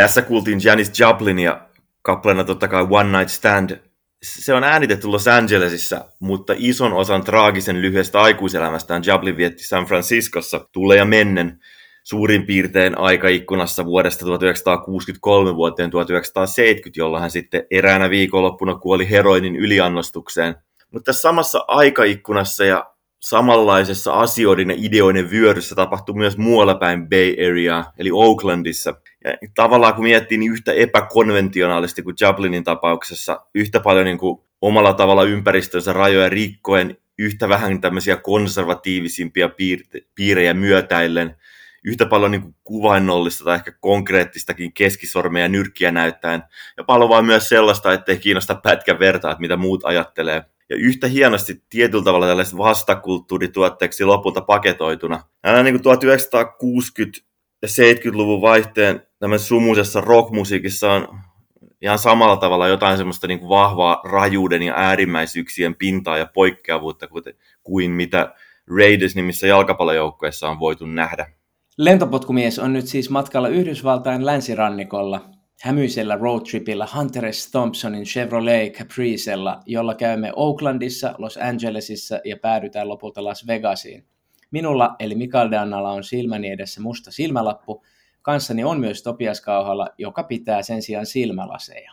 Tässä kuultiin Janis Joplinia kappaleena totta kai One Night Stand. Se on äänitetty Los Angelesissa, mutta ison osan traagisen lyhyestä aikuiselämästään Joplin vietti San Franciscossa tulee ja mennen suurin piirtein aikaikkunassa vuodesta 1963 vuoteen 1970, jolla hän sitten eräänä viikonloppuna kuoli heroinin yliannostukseen. Mutta tässä samassa aikaikkunassa ja samanlaisessa asioiden ja ideoiden vyöryssä tapahtui myös muualla päin Bay Area, eli Oaklandissa. Ja tavallaan kun miettii niin yhtä epäkonventionaalisesti kuin Jablinin tapauksessa, yhtä paljon niin kuin omalla tavalla ympäristönsä rajoja rikkoen, yhtä vähän tämmöisiä konservatiivisimpia piirejä myötäillen, yhtä paljon niin kuin kuvainnollista tai ehkä konkreettistakin keskisormeja ja nyrkkiä näyttäen, ja paljon vaan myös sellaista, ettei kiinnosta pätkän vertaa, että mitä muut ajattelee ja yhtä hienosti tietyllä tavalla tällaista vastakulttuurituotteeksi lopulta paketoituna. Nämä niin kuin 1960- ja 70-luvun vaihteen sumuisessa rockmusiikissa on ihan samalla tavalla jotain semmoista niin kuin vahvaa rajuuden ja äärimmäisyyksien pintaa ja poikkeavuutta kuin mitä Raiders-nimissä jalkapallojoukkueessa on voitu nähdä. Lentopotkumies on nyt siis matkalla Yhdysvaltain länsirannikolla hämyisellä roadtripillä Hunter S. Thompsonin Chevrolet Capricella, jolla käymme Oaklandissa, Los Angelesissa ja päädytään lopulta Las Vegasiin. Minulla, eli Mikael Dannalla, on silmäni edessä musta silmälappu. Kanssani on myös Topias Kauhalla, joka pitää sen sijaan silmälaseja.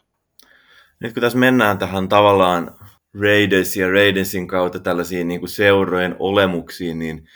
Nyt kun tässä mennään tähän tavallaan Raiders ja Raidersin kautta tällaisiin niin kuin seurojen olemuksiin, niin,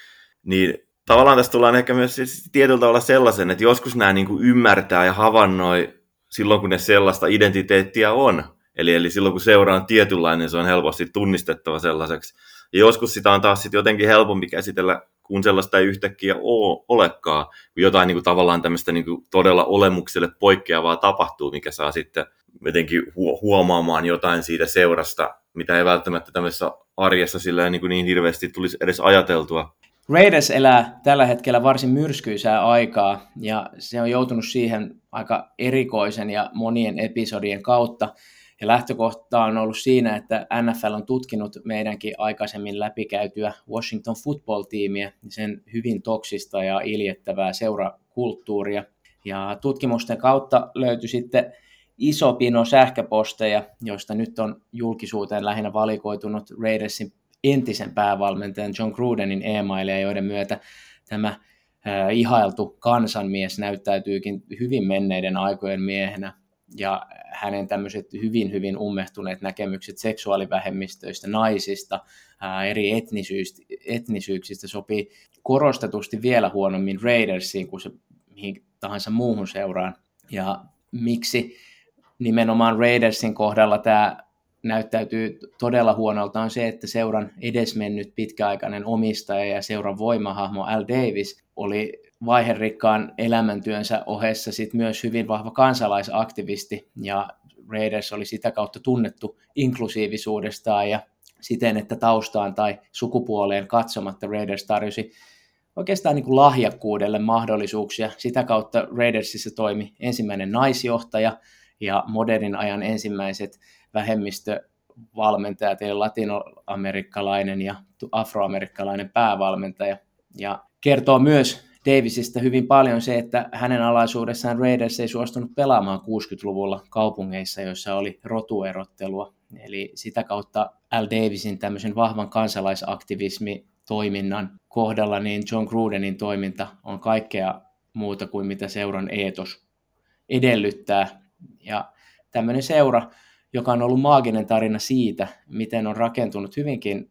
niin tavallaan tässä tullaan ehkä myös siis tietyllä tavalla sellaisen, että joskus nämä niin kuin ymmärtää ja havainnoi silloin, kun ne sellaista identiteettiä on. Eli, eli silloin, kun seura on tietynlainen, se on helposti tunnistettava sellaiseksi. Ja joskus sitä on taas sit jotenkin helpompi käsitellä, kun sellaista ei yhtäkkiä ole, olekaan, kun jotain niin kuin, tavallaan tämmöistä niin kuin, todella olemukselle poikkeavaa tapahtuu, mikä saa sitten jotenkin huomaamaan jotain siitä seurasta, mitä ei välttämättä tämmöisessä arjessa sillä niin, niin hirveästi tulisi edes ajateltua. Raiders elää tällä hetkellä varsin myrskyisää aikaa ja se on joutunut siihen aika erikoisen ja monien episodien kautta. Ja lähtökohta on ollut siinä, että NFL on tutkinut meidänkin aikaisemmin läpikäytyä Washington football-tiimiä, sen hyvin toksista ja iljettävää seurakulttuuria. Ja tutkimusten kautta löytyi sitten iso pino sähköposteja, joista nyt on julkisuuteen lähinnä valikoitunut Raidersin entisen päävalmentajan John Grudenin e-maileja, joiden myötä tämä ihailtu kansanmies näyttäytyykin hyvin menneiden aikojen miehenä ja hänen tämmöiset hyvin, hyvin ummehtuneet näkemykset seksuaalivähemmistöistä, naisista, ää, eri etnisyyksistä sopii korostetusti vielä huonommin Raidersiin kuin se mihin tahansa muuhun seuraan. Ja miksi nimenomaan Raidersin kohdalla tämä näyttäytyy todella huonolta on se, että seuran edesmennyt pitkäaikainen omistaja ja seuran voimahahmo Al Davis oli vaiherikkaan elämäntyönsä ohessa sit myös hyvin vahva kansalaisaktivisti ja Raiders oli sitä kautta tunnettu inklusiivisuudestaan ja siten, että taustaan tai sukupuoleen katsomatta Raiders tarjosi oikeastaan niin kuin lahjakkuudelle mahdollisuuksia. Sitä kautta Raidersissa toimi ensimmäinen naisjohtaja ja modernin ajan ensimmäiset vähemmistövalmentajat, eli latinoamerikkalainen ja afroamerikkalainen päävalmentaja. Ja kertoo myös Davisista hyvin paljon se, että hänen alaisuudessaan Raiders ei suostunut pelaamaan 60-luvulla kaupungeissa, joissa oli rotuerottelua. Eli sitä kautta Al Davisin tämmöisen vahvan kansalaisaktivismi toiminnan kohdalla, niin John Grudenin toiminta on kaikkea muuta kuin mitä seuran eetos edellyttää. Ja tämmöinen seura, joka on ollut maaginen tarina siitä, miten on rakentunut hyvinkin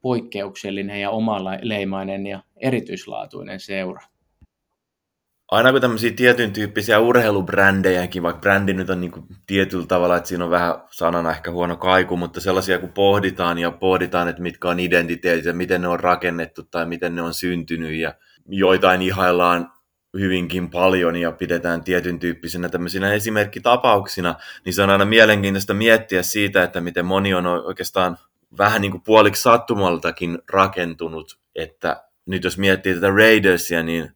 poikkeuksellinen ja omaleimainen ja erityislaatuinen seura. Aina kun tämmöisiä tietyn tyyppisiä urheilubrändejäkin, vaikka brändi nyt on niin kuin tietyllä tavalla, että siinä on vähän sanana ehkä huono kaiku, mutta sellaisia kun pohditaan ja pohditaan, että mitkä on identiteetit ja miten ne on rakennettu tai miten ne on syntynyt ja joitain ihaillaan hyvinkin paljon ja pidetään tietyn tyyppisenä tämmöisinä esimerkkitapauksina, niin se on aina mielenkiintoista miettiä siitä, että miten moni on oikeastaan vähän niin kuin puoliksi sattumaltakin rakentunut, että nyt jos miettii tätä Raidersia, niin,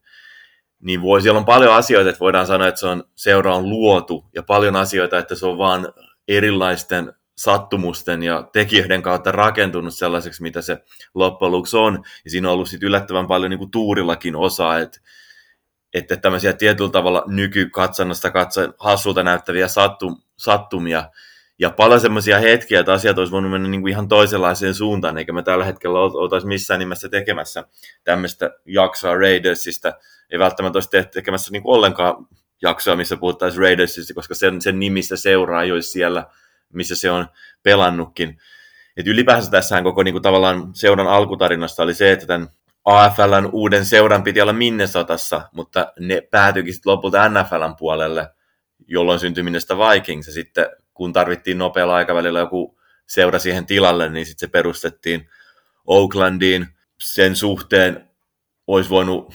niin voi, siellä on paljon asioita, että voidaan sanoa, että se on, seura on luotu, ja paljon asioita, että se on vaan erilaisten sattumusten ja tekijöiden kautta rakentunut sellaiseksi, mitä se loppujen lopuksi on. Ja siinä on ollut sitten yllättävän paljon niin kuin tuurillakin osaa, että että tämmöisiä tietyllä tavalla nykykatsannasta katsoen hassulta näyttäviä sattum, sattumia ja paljon semmoisia hetkiä, että asiat olisi voinut mennä niin kuin ihan toisenlaiseen suuntaan, eikä me tällä hetkellä oltaisi missään nimessä tekemässä tämmöistä jaksoa Raidersista. Ei välttämättä olisi tekemässä niin kuin ollenkaan jaksoa, missä puhuttaisiin Raidersista, koska sen, sen nimissä seuraa olisi siellä, missä se on pelannutkin. Et ylipäänsä tässähän koko niin kuin, tavallaan seuran alkutarinasta oli se, että tämän AFLn uuden seuran piti olla Minnesotassa, mutta ne päätyikin sitten lopulta NFLn puolelle, jolloin syntyi Minnesota Vikings. Ja sitten kun tarvittiin nopealla aikavälillä joku seura siihen tilalle, niin sitten se perustettiin Oaklandiin. Sen suhteen olisi voinut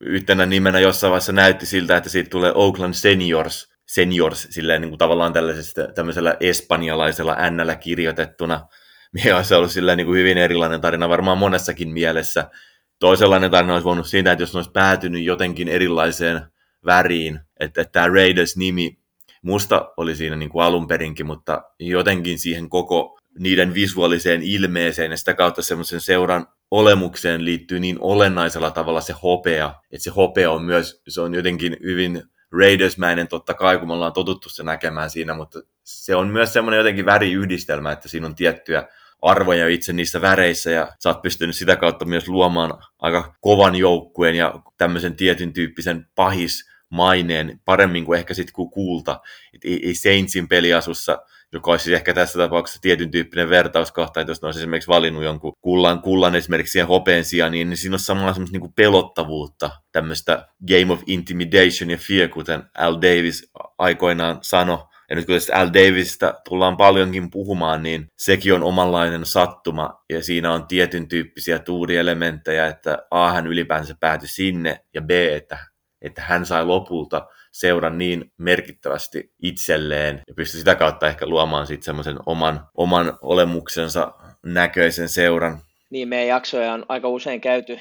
yhtenä nimenä jossain vaiheessa näytti siltä, että siitä tulee Oakland Seniors, seniors silleen niin kuin tavallaan tällaisesta, tämmöisellä espanjalaisella ännällä kirjoitettuna, mikä olisi ollut silleen niin kuin hyvin erilainen tarina varmaan monessakin mielessä. Toisenlainen tarina olisi voinut siitä, että jos ne olisi päätynyt jotenkin erilaiseen väriin, että, että tämä Raiders-nimi musta oli siinä niin kuin alun perinkin, mutta jotenkin siihen koko niiden visuaaliseen ilmeeseen ja sitä kautta semmoisen seuran olemukseen liittyy niin olennaisella tavalla se hopea, että se hopea on myös, se on jotenkin hyvin Raidersmäinen totta kai, kun me ollaan totuttu se näkemään siinä, mutta se on myös semmoinen jotenkin väriyhdistelmä, että siinä on tiettyjä arvoja itse niissä väreissä ja sä oot pystynyt sitä kautta myös luomaan aika kovan joukkueen ja tämmöisen tietyn tyyppisen pahis maineen paremmin kuin ehkä sitten kuin kuulta. Et ei, ei Saintsin peliasussa, joka olisi ehkä tässä tapauksessa tietyn tyyppinen vertauskohta, että jos ne olisi esimerkiksi valinnut jonkun kullan, kullan esimerkiksi siihen hopeen sijaan, niin, niin siinä on samalla semmoista niin pelottavuutta, tämmöistä game of intimidation ja fear, kuten Al Davis aikoinaan sanoi. Ja nyt kun tästä Al Davisista tullaan paljonkin puhumaan, niin sekin on omanlainen sattuma, ja siinä on tietyn tyyppisiä tuurielementtejä, että A, hän ylipäänsä päätyi sinne, ja B, että että hän sai lopulta seuran niin merkittävästi itselleen ja pystyi sitä kautta ehkä luomaan sitten semmoisen oman, oman olemuksensa näköisen seuran. Niin, meidän jaksoja on aika usein käyty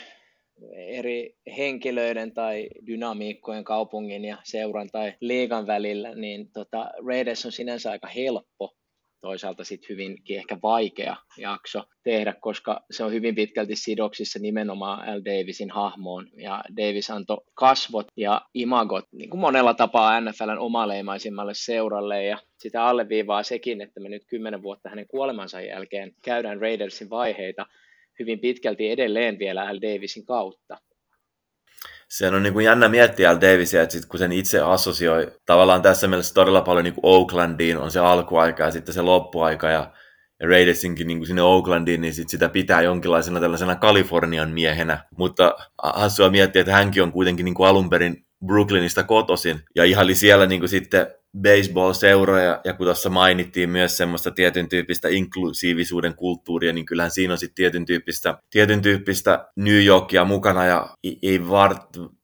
eri henkilöiden tai dynamiikkojen kaupungin ja seuran tai liigan välillä, niin tota, Raiders on sinänsä aika helppo toisaalta sitten hyvinkin ehkä vaikea jakso tehdä, koska se on hyvin pitkälti sidoksissa nimenomaan L. Davisin hahmoon, ja Davis antoi kasvot ja imagot niin kuin monella tapaa NFLn omaleimaisimmille seuralle, ja sitä alleviivaa sekin, että me nyt kymmenen vuotta hänen kuolemansa jälkeen käydään Raidersin vaiheita hyvin pitkälti edelleen vielä L. Davisin kautta se on niin kuin jännä miettiä Al Davisia, että sit kun sen itse assosioi tavallaan tässä mielessä todella paljon niin kuin Oaklandiin on se alkuaika ja sitten se loppuaika ja, ja Raidersinkin niin kuin sinne Oaklandiin, niin sit sitä pitää jonkinlaisena tällaisena Kalifornian miehenä. Mutta hassua miettiä, että hänkin on kuitenkin niin kuin alun perin Brooklynista kotosin ja ihaili siellä niin kuin sitten baseball-seuroja, ja kun tuossa mainittiin myös semmoista tietyn tyyppistä inklusiivisuuden kulttuuria, niin kyllähän siinä on sitten tietyn tyyppistä, tietyn tyyppistä New Yorkia mukana, ja ei var,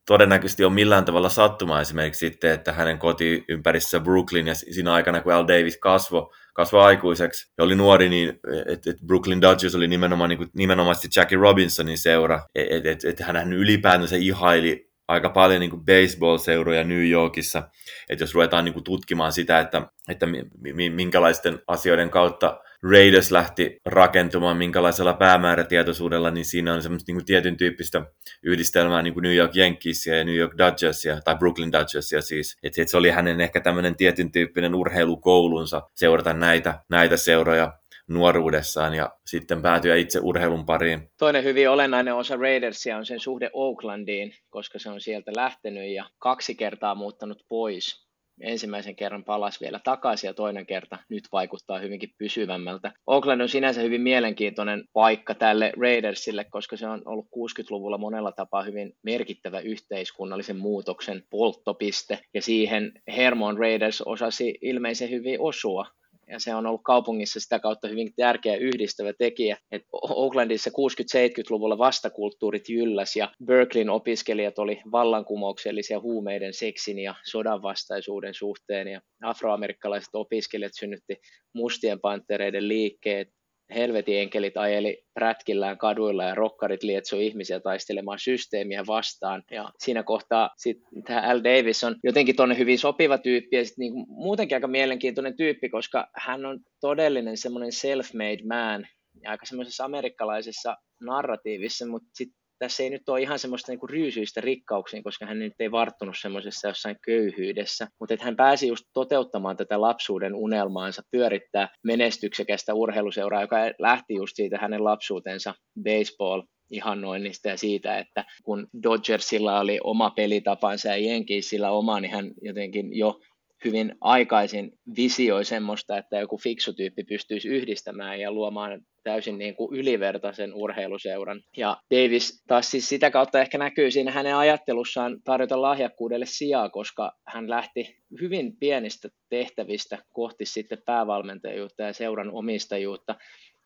todennäköisesti ole millään tavalla sattumaa esimerkiksi sitten, että hänen kotiympäristössä Brooklyn ja siinä aikana, kun Al Davis kasvoi, kasvoi aikuiseksi ja oli nuori, niin että et Brooklyn Dodgers oli nimenomaan, niin kuin, nimenomaisesti Jackie Robinsonin seura, että et, et hän ylipäätänsä ihaili aika paljon niin kuin baseball-seuroja New Yorkissa, että jos ruvetaan niin kuin tutkimaan sitä, että, että minkälaisten asioiden kautta Raiders lähti rakentumaan, minkälaisella päämäärätietoisuudella, niin siinä on semmoista niin kuin tietyn tyyppistä yhdistelmää niin kuin New York Yankeesia ja New York Dodgersia, tai Brooklyn Dodgersia siis. Että se oli hänen ehkä tämmöinen tietyn tyyppinen urheilukoulunsa seurata näitä, näitä seuroja nuoruudessaan ja sitten päätyä itse urheilun pariin. Toinen hyvin olennainen osa Raidersia on sen suhde Oaklandiin, koska se on sieltä lähtenyt ja kaksi kertaa muuttanut pois. Ensimmäisen kerran palasi vielä takaisin ja toinen kerta nyt vaikuttaa hyvinkin pysyvämmältä. Oakland on sinänsä hyvin mielenkiintoinen paikka tälle Raidersille, koska se on ollut 60-luvulla monella tapaa hyvin merkittävä yhteiskunnallisen muutoksen polttopiste. Ja siihen Hermon Raiders osasi ilmeisen hyvin osua ja se on ollut kaupungissa sitä kautta hyvin tärkeä yhdistävä tekijä. Et Oaklandissa 60-70-luvulla vastakulttuurit jylläs ja Berkeleyn opiskelijat oli vallankumouksellisia huumeiden, seksin ja sodan vastaisuuden suhteen ja afroamerikkalaiset opiskelijat synnytti mustien pantereiden liikkeet helvetin enkelit ajeli prätkillään kaduilla ja rokkarit lietsoi ihmisiä taistelemaan systeemiä vastaan. Ja siinä kohtaa sitten tämä Al Davis on jotenkin tuonne hyvin sopiva tyyppi ja sitten niin muutenkin aika mielenkiintoinen tyyppi, koska hän on todellinen semmoinen self-made man ja aika semmoisessa amerikkalaisessa narratiivissa, mutta sitten tässä ei nyt ole ihan semmoista niinku ryysyistä rikkauksiin, koska hän nyt ei varttunut semmoisessa jossain köyhyydessä, mutta että hän pääsi just toteuttamaan tätä lapsuuden unelmaansa, pyörittää menestyksekästä urheiluseuraa, joka lähti just siitä hänen lapsuutensa baseball ihannoinnista ja siitä, että kun Dodgersilla oli oma pelitapansa ja Yankeesilla oma, niin hän jotenkin jo hyvin aikaisin visioi semmoista, että joku fiksu tyyppi pystyisi yhdistämään ja luomaan täysin niin kuin ylivertaisen urheiluseuran. Ja Davis taas siis sitä kautta ehkä näkyy siinä hänen ajattelussaan tarjota lahjakkuudelle sijaa, koska hän lähti hyvin pienistä tehtävistä kohti sitten päävalmentajuutta ja seuran omistajuutta.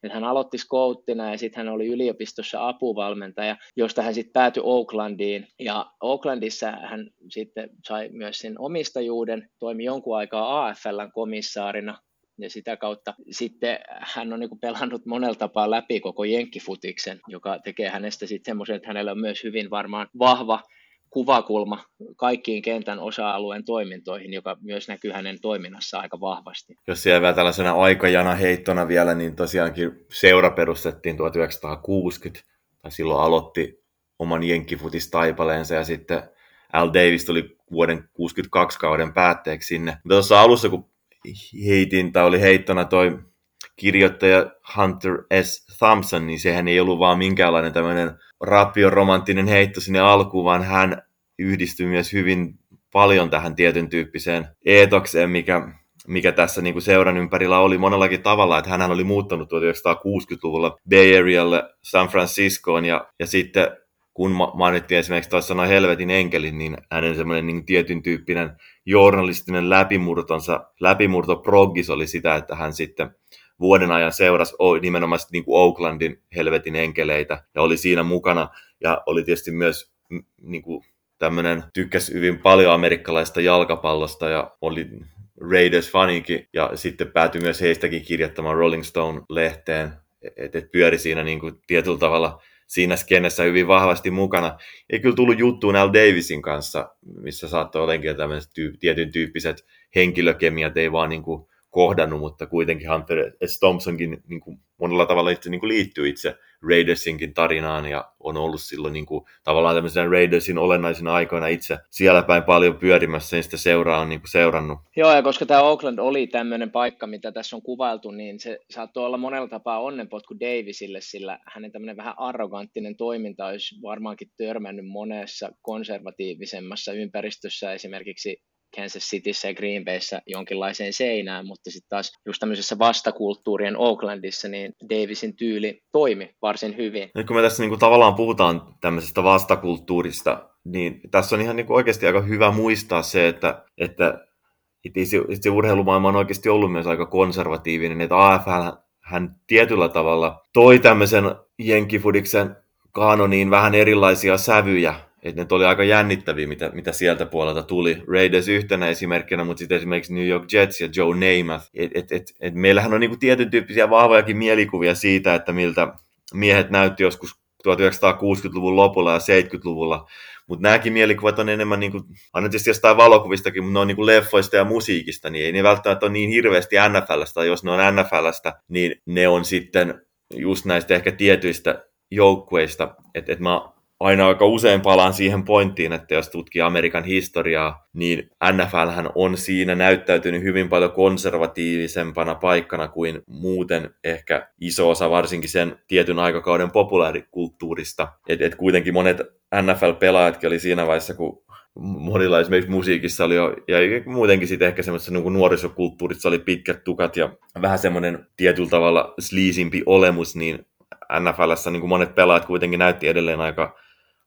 Et hän aloitti skouttina ja sitten hän oli yliopistossa apuvalmentaja, josta hän sitten päätyi Oaklandiin. Ja Oaklandissa hän sitten sai myös sen omistajuuden, toimi jonkun aikaa AFLn komissaarina ja sitä kautta sitten hän on niin pelannut monella tapaa läpi koko jenkkifutiksen, joka tekee hänestä sitten semmoisen, että hänellä on myös hyvin varmaan vahva kuvakulma kaikkiin kentän osa-alueen toimintoihin, joka myös näkyy hänen toiminnassa aika vahvasti. Jos siellä vielä tällaisena aikajana heittona vielä, niin tosiaankin seura perustettiin 1960, tai silloin aloitti oman jenkkifutistaipaleensa, ja sitten Al Davis tuli vuoden 62 kauden päätteeksi sinne. Mutta tuossa alussa, kun heitin, tai oli heittona toi kirjoittaja Hunter S. Thompson, niin sehän ei ollut vaan minkäänlainen tämmöinen romanttinen heitto sinne alkuun, vaan hän yhdistyi myös hyvin paljon tähän tietyn tyyppiseen eetokseen, mikä, mikä tässä niin kuin seuran ympärillä oli monellakin tavalla, että hän oli muuttanut 1960-luvulla Bay Arealle San Franciscoon ja, ja sitten kun mainittiin esimerkiksi tuossa sana helvetin enkelin, niin hänen semmoinen niin tietyn tyyppinen journalistinen läpimurtonsa, läpimurto proggis oli sitä, että hän sitten vuoden ajan seurasi nimenomaan niin kuin Oaklandin helvetin enkeleitä ja oli siinä mukana. Ja oli tietysti myös niin kuin tämmöinen, tykkäsi hyvin paljon amerikkalaista jalkapallosta ja oli Raiders fanikin ja sitten päätyi myös heistäkin kirjoittamaan Rolling Stone-lehteen, että et pyöri siinä niin kuin tietyllä tavalla siinä skennessä hyvin vahvasti mukana. Ei kyllä tullut juttuun Al Davisin kanssa, missä saattoi olenkin tämmöiset tyy- tietyn tyyppiset henkilökemiat ei vaan niin kuin kohdannut, mutta kuitenkin Hunter S. Thompsonkin niin kuin monella tavalla itse, niin kuin liittyy itse Raidersinkin tarinaan ja on ollut silloin niin kuin, tavallaan tämmöisen Raidersin olennaisina aikoina itse siellä päin paljon pyörimässä ja sitä seuraa on niin kuin seurannut. Joo, ja koska tämä Oakland oli tämmöinen paikka, mitä tässä on kuvailtu, niin se saattoi olla monella tapaa onnenpotku Davisille, sillä hänen tämmöinen vähän arroganttinen toiminta olisi varmaankin törmännyt monessa konservatiivisemmassa ympäristössä, esimerkiksi Kansas Cityssä ja Green Bayssä jonkinlaiseen seinään, mutta sitten taas just tämmöisessä vastakulttuurien Oaklandissa, niin Davisin tyyli toimi varsin hyvin. Nyt kun me tässä niin kuin tavallaan puhutaan tämmöisestä vastakulttuurista, niin tässä on ihan niin kuin oikeasti aika hyvä muistaa se, että, että itse, itse urheilumaailma on oikeasti ollut myös aika konservatiivinen, että AFL hän tietyllä tavalla toi tämmöisen jenkkifudiksen kanoniin vähän erilaisia sävyjä, että ne oli aika jännittäviä, mitä, mitä sieltä puolelta tuli. Raiders yhtenä esimerkkinä, mutta sitten esimerkiksi New York Jets ja Joe Namath. Et, et, et, et meillähän on niinku tietyn tyyppisiä vahvojakin mielikuvia siitä, että miltä miehet näytti joskus 1960-luvun lopulla ja 70-luvulla. Mutta nämäkin mielikuvat on enemmän, niin kuin, aina tietysti jostain valokuvistakin, mutta ne on niin kuin leffoista ja musiikista, niin ei ne välttämättä ole niin hirveästi NFLstä, jos ne on NFLstä, niin ne on sitten just näistä ehkä tietyistä joukkueista. Että et mä aina aika usein palaan siihen pointtiin, että jos tutkii Amerikan historiaa, niin NFL on siinä näyttäytynyt hyvin paljon konservatiivisempana paikkana kuin muuten ehkä iso osa varsinkin sen tietyn aikakauden populaarikulttuurista. Et, et kuitenkin monet NFL-pelaajatkin oli siinä vaiheessa, kun monilla esimerkiksi musiikissa oli jo, ja muutenkin sitten ehkä semmoisessa niin nuorisokulttuurissa oli pitkät tukat ja vähän semmoinen tietyllä tavalla sliisimpi olemus, niin NFLssä niin kuin monet pelaajat kuitenkin näytti edelleen aika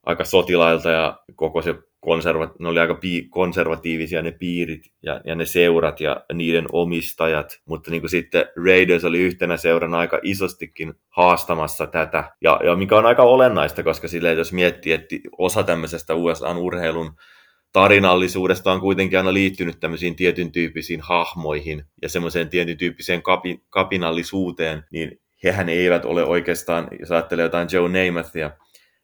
aika sotilailta ja koko se konserva, ne oli aika pi- konservatiivisia ne piirit ja, ja ne seurat ja niiden omistajat, mutta niin kuin sitten Raiders oli yhtenä seurana aika isostikin haastamassa tätä, ja, ja mikä on aika olennaista, koska silleen, jos miettii, että osa tämmöisestä USA-urheilun tarinallisuudesta on kuitenkin aina liittynyt tämmöisiin tietyn tyyppisiin hahmoihin ja semmoiseen tietyn tyyppiseen kapi, kapinallisuuteen, niin hehän eivät ole oikeastaan, jos ajattelee jotain Joe Namathia,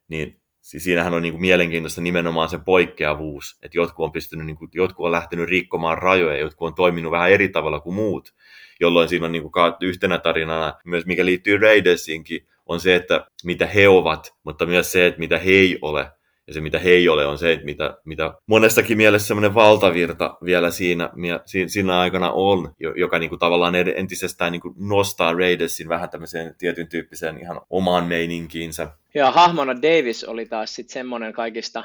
niin siis siinähän on niin kuin mielenkiintoista nimenomaan se poikkeavuus, että jotkut on, pystynyt, niin kuin, jotkut on lähtenyt rikkomaan rajoja, jotkut on toiminut vähän eri tavalla kuin muut, jolloin siinä on niin kuin yhtenä tarinana myös, mikä liittyy Raidersiinkin, on se, että mitä he ovat, mutta myös se, että mitä he ei ole. Ja se, mitä he ei ole, on se, mitä, mitä monessakin mielessä semmoinen valtavirta vielä siinä, siinä aikana on, joka niin kuin tavallaan entisestään niin kuin nostaa Raidersin vähän tämmöiseen tietyn tyyppiseen ihan omaan meininkiinsä. Ja hahmona Davis oli taas sitten semmoinen kaikista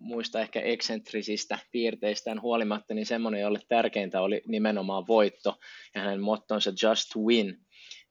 muista ehkä eksentrisistä piirteistään huolimatta, niin semmoinen, jolle tärkeintä oli nimenomaan voitto ja hänen mottonsa Just Win.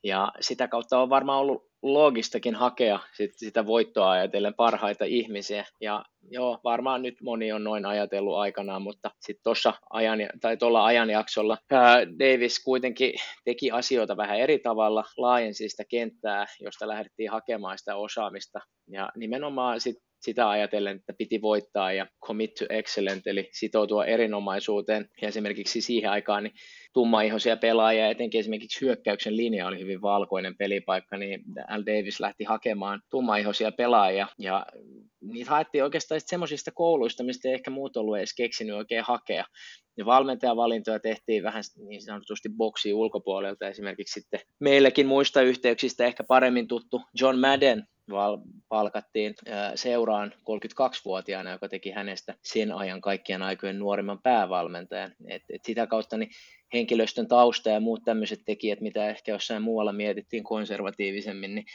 Ja sitä kautta on varmaan ollut loogistakin hakea sit sitä voittoa ajatellen parhaita ihmisiä. Ja joo, varmaan nyt moni on noin ajatellut aikanaan, mutta sitten tuossa ajan, tai tuolla ajanjaksolla ää, Davis kuitenkin teki asioita vähän eri tavalla, laajensi sitä kenttää, josta lähdettiin hakemaan sitä osaamista. Ja nimenomaan sit sitä ajatellen, että piti voittaa ja commit to excellent, eli sitoutua erinomaisuuteen. Ja esimerkiksi siihen aikaan niin tummaihoisia pelaajia, etenkin esimerkiksi hyökkäyksen linja oli hyvin valkoinen pelipaikka, niin Al Davis lähti hakemaan tummaihoisia pelaajia, ja niitä haettiin oikeastaan semmoisista kouluista, mistä ei ehkä muut ollut edes keksinyt oikein hakea. Ja valmentajavalintoja tehtiin vähän niin sanotusti boksiin ulkopuolelta, esimerkiksi sitten meillekin muista yhteyksistä ehkä paremmin tuttu John Madden, val- palkattiin seuraan 32-vuotiaana, joka teki hänestä sen ajan kaikkien aikojen nuorimman päävalmentajan. Et, et sitä kautta niin henkilöstön tausta ja muut tämmöiset tekijät, mitä ehkä jossain muualla mietittiin konservatiivisemmin, niin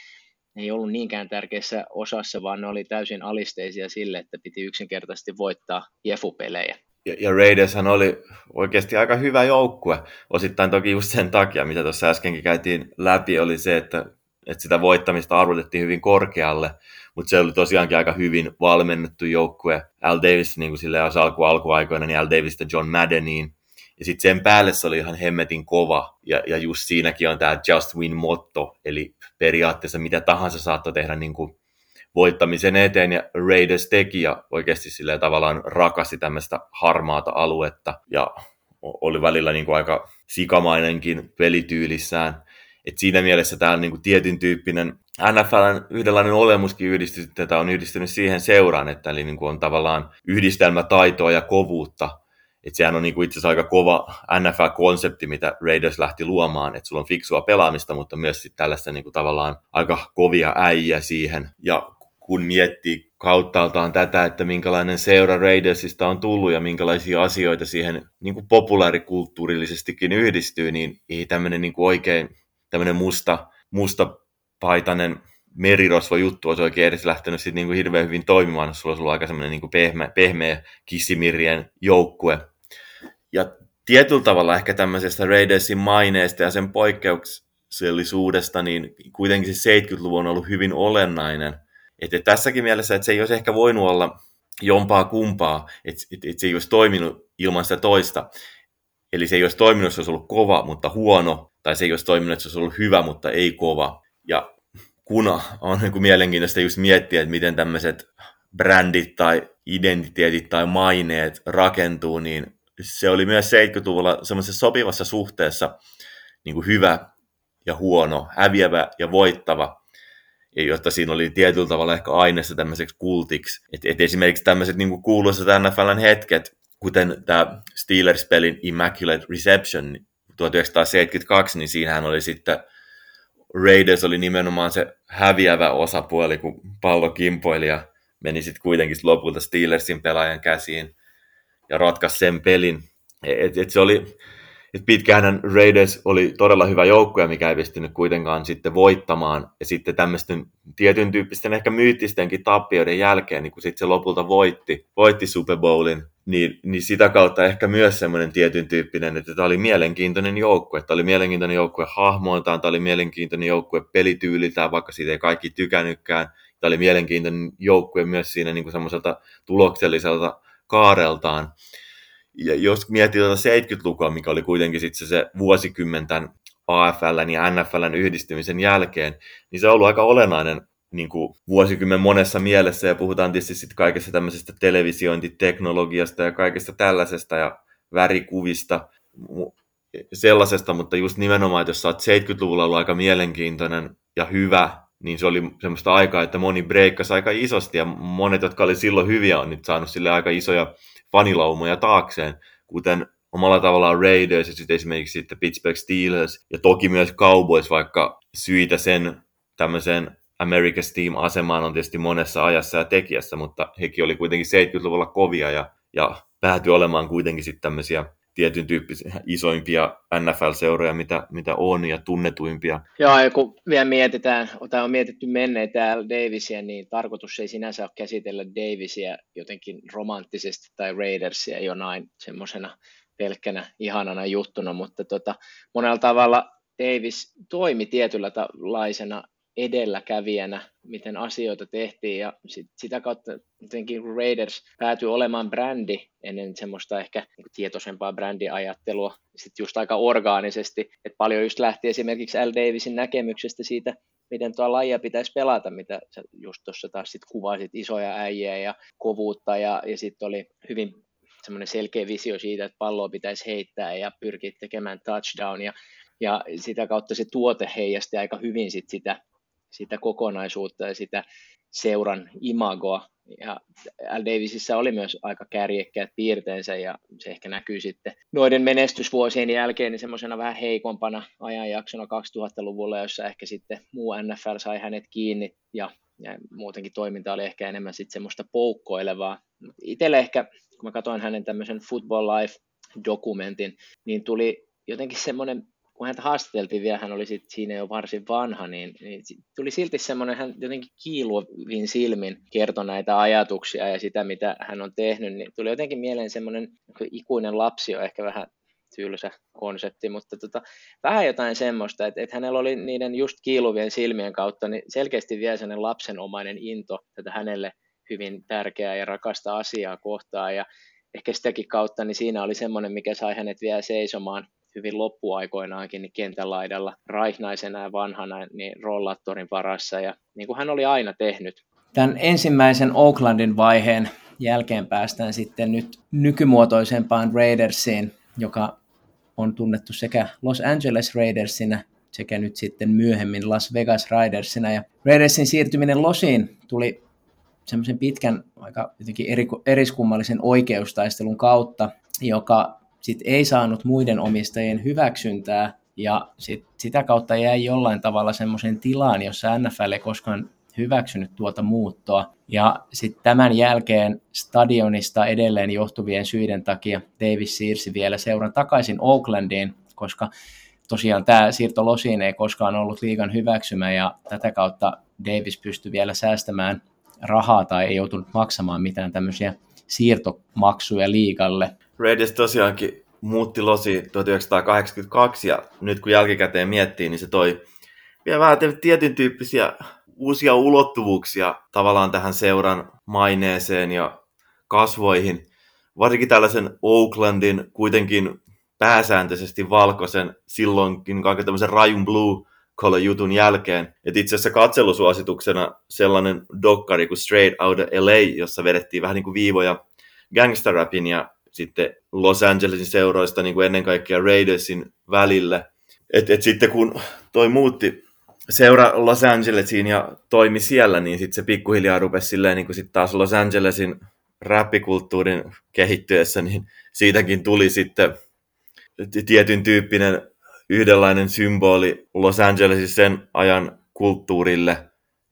ne ei ollut niinkään tärkeissä osassa, vaan ne oli täysin alisteisia sille, että piti yksinkertaisesti voittaa Jefu-pelejä. Ja, ja Raidershan oli oikeasti aika hyvä joukkue. Osittain toki just sen takia, mitä tuossa äskenkin käytiin läpi, oli se, että että sitä voittamista arvotettiin hyvin korkealle, mutta se oli tosiaankin aika hyvin valmennettu joukkue. Al Davis, niin kuin sille alku alkuaikoina, niin Al Davis ja John Maddeniin. Ja sitten sen päälle se oli ihan hemmetin kova, ja, ja just siinäkin on tämä just win motto, eli periaatteessa mitä tahansa saattoi tehdä niin kuin voittamisen eteen, ja Raiders teki, ja oikeasti sille tavallaan rakasti tämmöistä harmaata aluetta, ja oli välillä niin kuin aika sikamainenkin pelityylissään. Et siinä mielessä tämä on niin kuin tietyn tyyppinen NFLn yhdenlainen olemuskin yhdistynyt, tätä on yhdistynyt siihen seuraan, että eli niin kuin on tavallaan yhdistelmä taitoa ja kovuutta. Et sehän on niin kuin itse asiassa aika kova NFL-konsepti, mitä Raiders lähti luomaan, että sulla on fiksua pelaamista, mutta myös sit tällaista niin kuin tavallaan aika kovia äijä siihen. Ja kun miettii kauttaaltaan tätä, että minkälainen seura Raidersista on tullut ja minkälaisia asioita siihen niin kuin populaarikulttuurillisestikin yhdistyy, niin ei tämmöinen niin oikein tämmöinen musta, musta paitainen merirosvo juttu olisi oikein edes lähtenyt sitten niin kuin hirveän hyvin toimimaan, jos sulla olisi ollut aika semmoinen niin kuin pehmeä, pehmeä kissimirien joukkue. Ja tietyllä tavalla ehkä tämmöisestä Raidersin maineesta ja sen poikkeuksellisuudesta, niin kuitenkin se 70-luvun on ollut hyvin olennainen. Että tässäkin mielessä, että se ei olisi ehkä voinut olla jompaa kumpaa, että, se ei olisi toiminut ilman sitä toista. Eli se ei olisi toiminut, jos olisi ollut kova, mutta huono, tai se ei olisi toiminut, että se olisi ollut hyvä, mutta ei kova. Ja kun on niin kuin mielenkiintoista just miettiä, että miten tämmöiset brändit tai identiteetit tai maineet rakentuu, niin se oli myös 70-luvulla semmoisessa sopivassa suhteessa niin kuin hyvä ja huono, häviävä ja voittava, ja jotta siinä oli tietyllä tavalla ehkä aineessa tämmöiseksi kultiksi. Et, et esimerkiksi tämmöiset niin kuuluisat NFLn hetket, kuten tämä Steelers-pelin Immaculate Reception 1972, niin siinähän oli sitten Raiders oli nimenomaan se häviävä osapuoli, kun pallo kimpoili ja meni sitten kuitenkin lopulta Steelersin pelaajan käsiin ja ratkaisi sen pelin. Et, et se oli, et pitkään Raiders oli todella hyvä joukkue, mikä ei pystynyt kuitenkaan sitten voittamaan. Ja sitten tämmöisten tietyn tyyppisten ehkä myyttistenkin tappioiden jälkeen, niin kun sitten se lopulta voitti, voitti Super Bowlin, niin, niin sitä kautta ehkä myös semmoinen tietyn tyyppinen, että tämä oli mielenkiintoinen joukkue. Tämä oli mielenkiintoinen joukkue hahmoiltaan, tämä oli mielenkiintoinen joukkue pelityyliltään, vaikka siitä ei kaikki tykännytkään. Tämä oli mielenkiintoinen joukkue myös siinä niin kuin semmoiselta tulokselliselta kaareltaan. Ja jos miettii tuota 70-lukua, mikä oli kuitenkin sitten se, se vuosikymmenten AFLn ja NFLn yhdistymisen jälkeen, niin se on ollut aika olennainen niin kuin vuosikymmen monessa mielessä ja puhutaan tietysti sitten kaikesta tämmöisestä televisiointiteknologiasta ja kaikesta tällaisesta ja värikuvista sellaisesta, mutta just nimenomaan, että jos sä oot 70-luvulla ollut aika mielenkiintoinen ja hyvä, niin se oli semmoista aikaa, että moni breikkasi aika isosti ja monet, jotka oli silloin hyviä, on nyt saanut sille aika isoja fanilaumoja taakseen, kuten omalla tavallaan Raiders ja sitten esimerkiksi sitten Pittsburgh Steelers ja toki myös Cowboys, vaikka syitä sen tämmöiseen America's Team-asemaan on tietysti monessa ajassa ja tekijässä, mutta hekin oli kuitenkin 70-luvulla kovia ja, ja päätyi olemaan kuitenkin sitten tämmöisiä tietyn tyyppisiä isoimpia NFL-seuroja, mitä, mitä on, ja tunnetuimpia. Joo, ja kun vielä mietitään, tai on mietitty menneitä Davisia, niin tarkoitus ei sinänsä ole käsitellä Davisia jotenkin romanttisesti tai Raidersia jonain semmoisena pelkkänä ihanana juttuna, mutta tota, monella tavalla Davis toimi tietynlaisena edelläkävijänä, miten asioita tehtiin. Ja sit, sitä kautta jotenkin Raiders päätyi olemaan brändi ennen semmoista ehkä niin tietoisempaa brändiajattelua, sitten just aika orgaanisesti, että paljon just lähti esimerkiksi L. Davisin näkemyksestä siitä, miten tuo lajia pitäisi pelata, mitä sä just tuossa taas sit kuvasit isoja äijiä ja kovuutta. Ja, ja sitten oli hyvin semmoinen selkeä visio siitä, että palloa pitäisi heittää ja pyrkiä tekemään touchdown. Ja ja sitä kautta se tuote heijasti aika hyvin sit sitä sitä kokonaisuutta ja sitä seuran imagoa. Ja L. Davisissa oli myös aika kärjekkäät piirteensä ja se ehkä näkyy sitten noiden menestysvuosien jälkeen niin semmoisena vähän heikompana ajanjaksona 2000-luvulla, jossa ehkä sitten muu NFL sai hänet kiinni ja, ja muutenkin toiminta oli ehkä enemmän sitten semmoista poukkoilevaa. Itselle ehkä, kun mä katsoin hänen tämmöisen Football Life-dokumentin, niin tuli jotenkin semmoinen kun häntä haastateltiin vielä, hän oli sit siinä jo varsin vanha, niin, niin tuli silti semmoinen, hän jotenkin kiiluvin silmin kertoi näitä ajatuksia ja sitä, mitä hän on tehnyt, niin tuli jotenkin mieleen semmoinen ikuinen lapsi on ehkä vähän tylsä konsepti, mutta tota, vähän jotain semmoista, että, että hänellä oli niiden just kiiluvien silmien kautta niin selkeästi vielä sellainen lapsenomainen into tätä hänelle hyvin tärkeää ja rakasta asiaa kohtaan ja ehkä sitäkin kautta, niin siinä oli semmoinen, mikä sai hänet vielä seisomaan hyvin loppuaikoinaankin niin kentän laidalla raihnaisena ja vanhana niin rollattorin varassa ja niin kuin hän oli aina tehnyt. Tämän ensimmäisen Oaklandin vaiheen jälkeen päästään sitten nyt nykymuotoisempaan Raidersiin, joka on tunnettu sekä Los Angeles Raidersina sekä nyt sitten myöhemmin Las Vegas Raidersina. Ja Raidersin siirtyminen Losiin tuli semmoisen pitkän, aika jotenkin eriskummallisen oikeustaistelun kautta, joka sit ei saanut muiden omistajien hyväksyntää ja sit, sitä kautta jäi jollain tavalla semmoisen tilaan, jossa NFL ei koskaan hyväksynyt tuota muuttoa. Ja sitten tämän jälkeen stadionista edelleen johtuvien syiden takia Davis siirsi vielä seuran takaisin Oaklandiin, koska tosiaan tämä siirto Losiin ei koskaan ollut liigan hyväksymä ja tätä kautta Davis pystyi vielä säästämään rahaa tai ei joutunut maksamaan mitään tämmöisiä siirtomaksuja liigalle. Raiders tosiaankin muutti losi 1982 ja nyt kun jälkikäteen miettii, niin se toi vielä vähän tietyn tyyppisiä uusia ulottuvuuksia tavallaan tähän seuran maineeseen ja kasvoihin. Varsinkin tällaisen Oaklandin kuitenkin pääsääntöisesti valkoisen silloinkin kaiken tämmöisen rajun blue collar jutun jälkeen. Et itse asiassa katselusuosituksena sellainen dokkari kuin Straight Outta LA, jossa vedettiin vähän niin kuin viivoja gangsterrapin ja sitten Los Angelesin seuroista niin kuin ennen kaikkea Raidersin välille. Et, et sitten kun toi muutti seura Los Angelesiin ja toimi siellä, niin sitten se pikkuhiljaa rupesi silleen niin kuin sit taas Los Angelesin räppikulttuurin kehittyessä, niin siitäkin tuli sitten tietyn tyyppinen yhdenlainen symboli Los Angelesin sen ajan kulttuurille,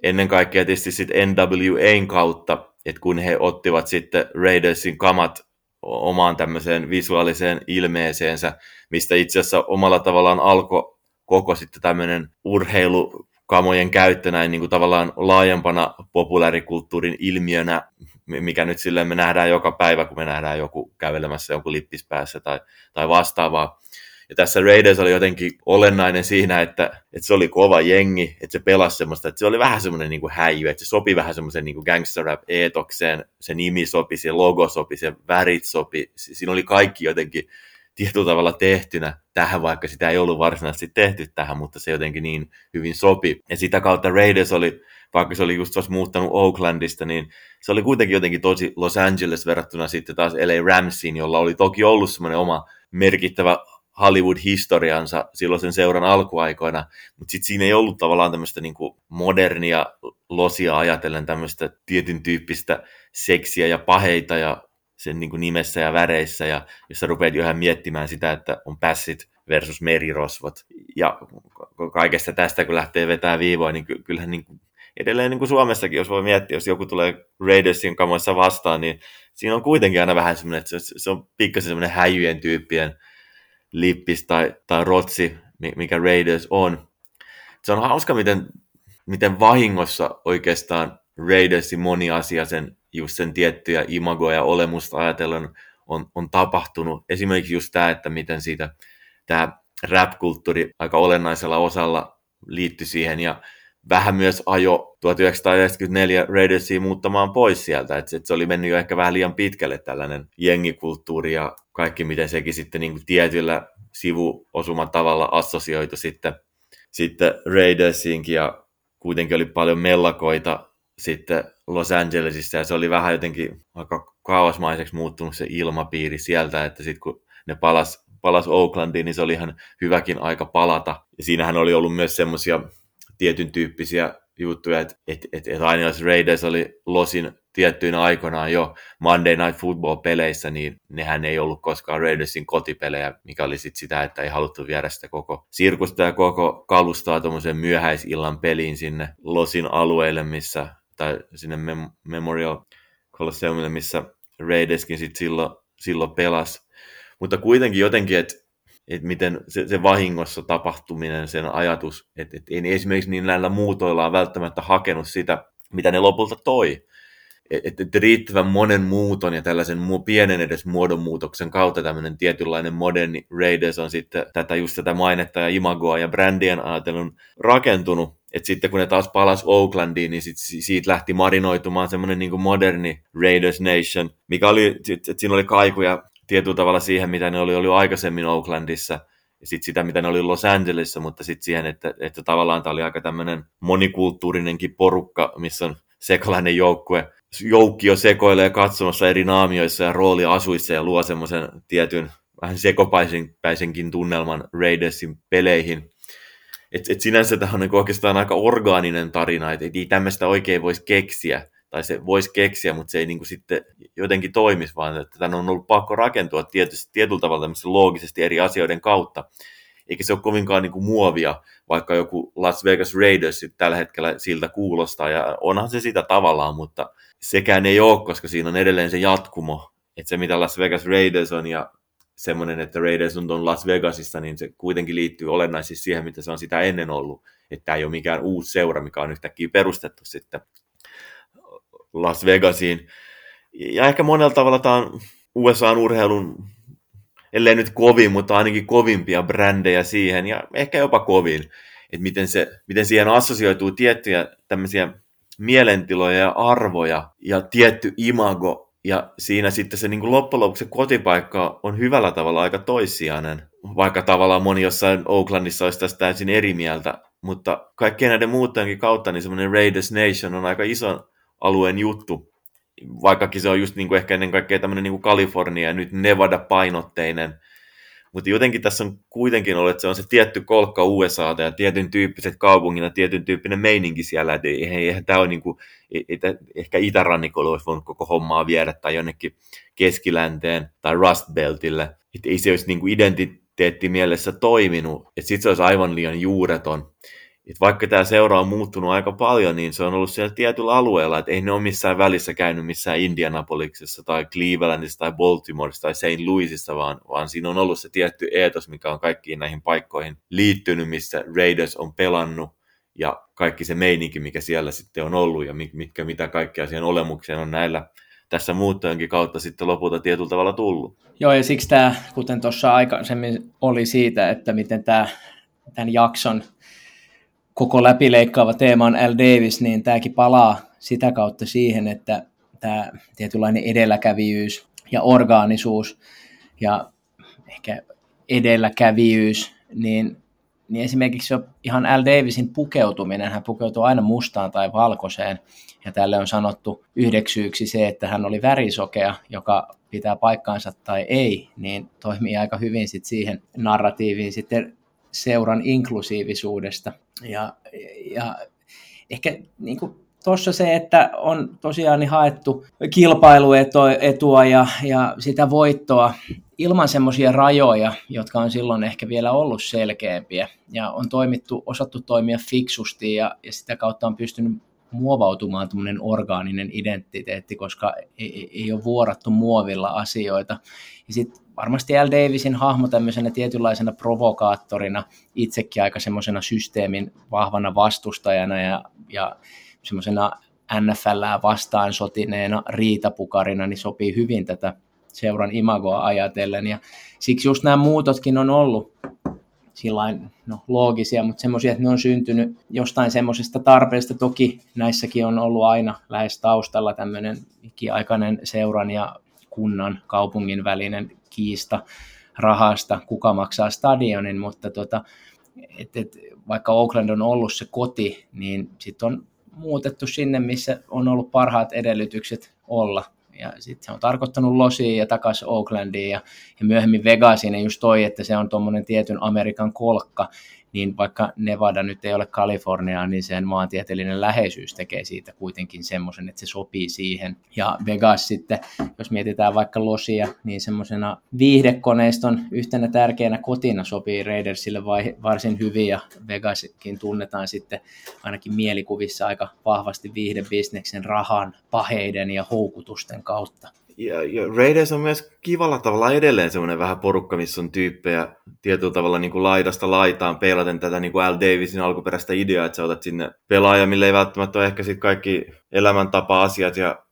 ennen kaikkea tietysti sitten NWAn kautta, että kun he ottivat sitten Raidersin kamat omaan tämmöiseen visuaaliseen ilmeeseensä, mistä itse asiassa omalla tavallaan alkoi koko sitten tämmöinen urheilukamojen käyttö näin niin kuin tavallaan laajempana populaarikulttuurin ilmiönä, mikä nyt silleen me nähdään joka päivä, kun me nähdään joku kävelemässä jonkun lippispäässä tai, tai vastaavaa. Ja tässä Raiders oli jotenkin olennainen siinä, että, että se oli kova jengi, että se pelasi semmoista, että se oli vähän semmoinen niin kuin häijy, että se sopi vähän semmoisen niin gangster rap eetokseen, se nimi sopi, se logo sopi, se värit sopi, siinä oli kaikki jotenkin tietyllä tavalla tehtynä tähän, vaikka sitä ei ollut varsinaisesti tehty tähän, mutta se jotenkin niin hyvin sopi. Ja sitä kautta Raiders oli, vaikka se oli just tuossa muuttanut Oaklandista, niin se oli kuitenkin jotenkin tosi Los Angeles verrattuna sitten taas LA Ramsiin, jolla oli toki ollut semmoinen oma merkittävä Hollywood-historiansa silloin sen seuran alkuaikoina, mutta sitten siinä ei ollut tavallaan tämmöistä niinku modernia losia ajatellen tämmöistä tietyn tyyppistä seksiä ja paheita ja sen niinku nimessä ja väreissä, ja jos sä rupeat jo ihan miettimään sitä, että on pässit versus merirosvot, ja kaikesta tästä kun lähtee vetää viivoa, niin kyllähän niin edelleen niin Suomessakin, jos voi miettiä, jos joku tulee Raidersin kamoissa vastaan, niin siinä on kuitenkin aina vähän semmoinen, että se, se on pikkasen semmoinen häijyjen tyyppien lippis tai, tai rotsi, mikä Raiders on. Se on hauska, miten, miten vahingossa oikeastaan Raidersin moni asia sen, just sen tiettyjä imagoja ja olemusta ajatellen on, on tapahtunut. Esimerkiksi just tämä, että miten siitä tämä rap-kulttuuri aika olennaisella osalla liittyi siihen ja vähän myös ajo 1994 Raidersia muuttamaan pois sieltä, että se oli mennyt jo ehkä vähän liian pitkälle tällainen jengikulttuuri ja kaikki, miten sekin sitten niin kuin tietyllä sivuosuman tavalla assosioitu sitten, sitten Raidersiinkin ja kuitenkin oli paljon mellakoita sitten Los Angelesissa ja se oli vähän jotenkin aika kauasmaiseksi muuttunut se ilmapiiri sieltä, että sitten kun ne palas, palas Oaklandiin, niin se oli ihan hyväkin aika palata. Ja siinähän oli ollut myös semmoisia tietyn tyyppisiä juttuja, että et, et, et aina jos Raiders oli Losin tiettyinä aikoinaan jo Monday Night Football-peleissä, niin nehän ei ollut koskaan Raidersin kotipelejä, mikä oli sitten sitä, että ei haluttu viedä sitä koko sirkusta ja koko kalustaa tuommoisen myöhäisillan peliin sinne Losin alueelle, missä, tai sinne Mem- Memorial Colosseumille, missä Raiderskin sitten silloin, silloin pelasi. Mutta kuitenkin jotenkin, että että miten se, se vahingossa tapahtuminen, sen ajatus, että, että ei esimerkiksi niin näillä muutoillaan välttämättä hakenut sitä, mitä ne lopulta toi. Että et riittävän monen muuton ja tällaisen pienen edes muodonmuutoksen kautta tämmöinen tietynlainen moderni Raiders on sitten tätä just tätä mainetta ja imagoa ja brändien ajatelun rakentunut. Että sitten kun ne taas palas Oaklandiin, niin sit, siitä lähti marinoitumaan semmoinen niin moderni Raiders Nation, mikä oli, että siinä oli kaikuja tietyllä tavalla siihen, mitä ne oli ollut aikaisemmin Oaklandissa, ja sitten sitä, mitä ne oli Los Angelesissa, mutta sitten siihen, että, että tavallaan tämä oli aika tämmöinen monikulttuurinenkin porukka, missä on sekalainen joukkue. Joukkio sekoilee katsomassa eri naamioissa ja rooliasuissa ja luo semmoisen tietyn vähän sekopaisenkin tunnelman Raidersin peleihin. Et, et sinänsä tämä on niin oikeastaan aika orgaaninen tarina, että ei tämmöistä oikein voisi keksiä tai se voisi keksiä, mutta se ei niin kuin sitten jotenkin toimisi, vaan että tämän on ollut pakko rakentua tietysti, tietyllä tavalla loogisesti eri asioiden kautta. Eikä se ole kovinkaan niin kuin muovia, vaikka joku Las Vegas Raiders tällä hetkellä siltä kuulostaa, ja onhan se sitä tavallaan, mutta sekään ei ole, koska siinä on edelleen se jatkumo, että se mitä Las Vegas Raiders on ja semmoinen, että Raiders on Las Vegasista, niin se kuitenkin liittyy olennaisesti siihen, mitä se on sitä ennen ollut. Että tämä ei ole mikään uusi seura, mikä on yhtäkkiä perustettu sitten Las Vegasiin. Ja ehkä monella tavalla tämä on USA-urheilun, ellei nyt kovin, mutta ainakin kovimpia brändejä siihen, ja ehkä jopa kovin, että miten, se, miten siihen assosioituu tiettyjä tämmöisiä mielentiloja ja arvoja ja tietty imago, ja siinä sitten se niin kuin loppujen lopuksi se kotipaikka on hyvällä tavalla aika toissijainen, vaikka tavallaan moni jossain Oaklandissa olisi tästä täysin eri mieltä, mutta kaikkien näiden muuttojenkin kautta niin semmoinen Raiders Nation on aika iso alueen juttu, vaikkakin se on just niin kuin ehkä ennen kaikkea tämmöinen niin kuin Kalifornia ja nyt Nevada-painotteinen, mutta jotenkin tässä on kuitenkin ollut, että se on se tietty kolkka USA ja tietyn tyyppiset kaupungit ja tietyn tyyppinen meininki siellä, että eihän, eihän tämä ole niin kuin, että ehkä itärannikolla olisi voinut koko hommaa viedä tai jonnekin keskilänteen tai Rust Beltille, että ei se olisi niin kuin identiteetti mielessä toiminut, sitten se olisi aivan liian juureton että vaikka tämä seura on muuttunut aika paljon, niin se on ollut siellä tietyllä alueella, että ei ne ole missään välissä käynyt missään Indianapolisissa tai Clevelandissa tai Baltimoressa tai St. Louisissa, vaan, vaan siinä on ollut se tietty eetos, mikä on kaikkiin näihin paikkoihin liittynyt, missä Raiders on pelannut ja kaikki se meininki, mikä siellä sitten on ollut ja mitkä, mitä kaikkea siihen olemukseen on näillä tässä muuttojenkin kautta sitten lopulta tietyllä tavalla tullut. Joo, ja siksi tämä, kuten tuossa aikaisemmin oli siitä, että miten tämä, tämän jakson koko läpileikkaava teema on L. Davis, niin tämäkin palaa sitä kautta siihen, että tämä tietynlainen edelläkävijyys ja orgaanisuus ja ehkä edelläkävijyys, niin, niin esimerkiksi ihan L. Davisin pukeutuminen, hän pukeutuu aina mustaan tai valkoiseen, ja tälle on sanottu yhdeksyyksi se, että hän oli värisokea, joka pitää paikkaansa tai ei, niin toimii aika hyvin sit siihen narratiiviin sitten seuran inklusiivisuudesta. Ja, ja ehkä niin kuin tuossa se, että on tosiaan niin haettu kilpailuetua ja, ja sitä voittoa ilman semmoisia rajoja, jotka on silloin ehkä vielä ollut selkeämpiä. Ja on toimittu, osattu toimia fiksusti ja, ja sitä kautta on pystynyt muovautumaan tämmöinen orgaaninen identiteetti, koska ei, ei ole vuorattu muovilla asioita. Ja sitten varmasti L. Davisin hahmo tämmöisenä tietynlaisena provokaattorina, itsekin aika semmoisena systeemin vahvana vastustajana ja, ja semmoisena NFLää vastaan sotineena riitapukarina, niin sopii hyvin tätä seuran imagoa ajatellen. Ja siksi just nämä muutotkin on ollut sillain, no, loogisia, mutta semmoisia, että ne on syntynyt jostain semmoisesta tarpeesta. Toki näissäkin on ollut aina lähes taustalla tämmöinen ikiaikainen seuran ja kunnan, kaupungin välinen kiista rahasta, kuka maksaa stadionin, mutta tota, et, et, vaikka Oakland on ollut se koti, niin sitten on muutettu sinne, missä on ollut parhaat edellytykset olla ja sitten se on tarkoittanut Losiin ja takaisin Oaklandiin ja, ja myöhemmin Vegasiin ja just toi, että se on tuommoinen tietyn Amerikan kolkka, niin vaikka Nevada nyt ei ole Kalifornia, niin sen maantieteellinen läheisyys tekee siitä kuitenkin semmoisen, että se sopii siihen. Ja Vegas sitten, jos mietitään vaikka Losia, niin semmoisena viihdekoneiston yhtenä tärkeänä kotina sopii Raidersille vai, varsin hyvin, ja Vegaskin tunnetaan sitten ainakin mielikuvissa aika vahvasti viihdebisneksen rahan, paheiden ja houkutusten kautta. Ja, ja Raiders on myös kivalla tavalla edelleen semmoinen vähän porukka, missä on tyyppejä tietyllä tavalla niin kuin laidasta laitaan peilaten tätä niin kuin Al Davisin alkuperäistä ideaa, että sä otat sinne pelaaja, mille ei välttämättä ole ehkä sit kaikki elämäntapa-asiat ja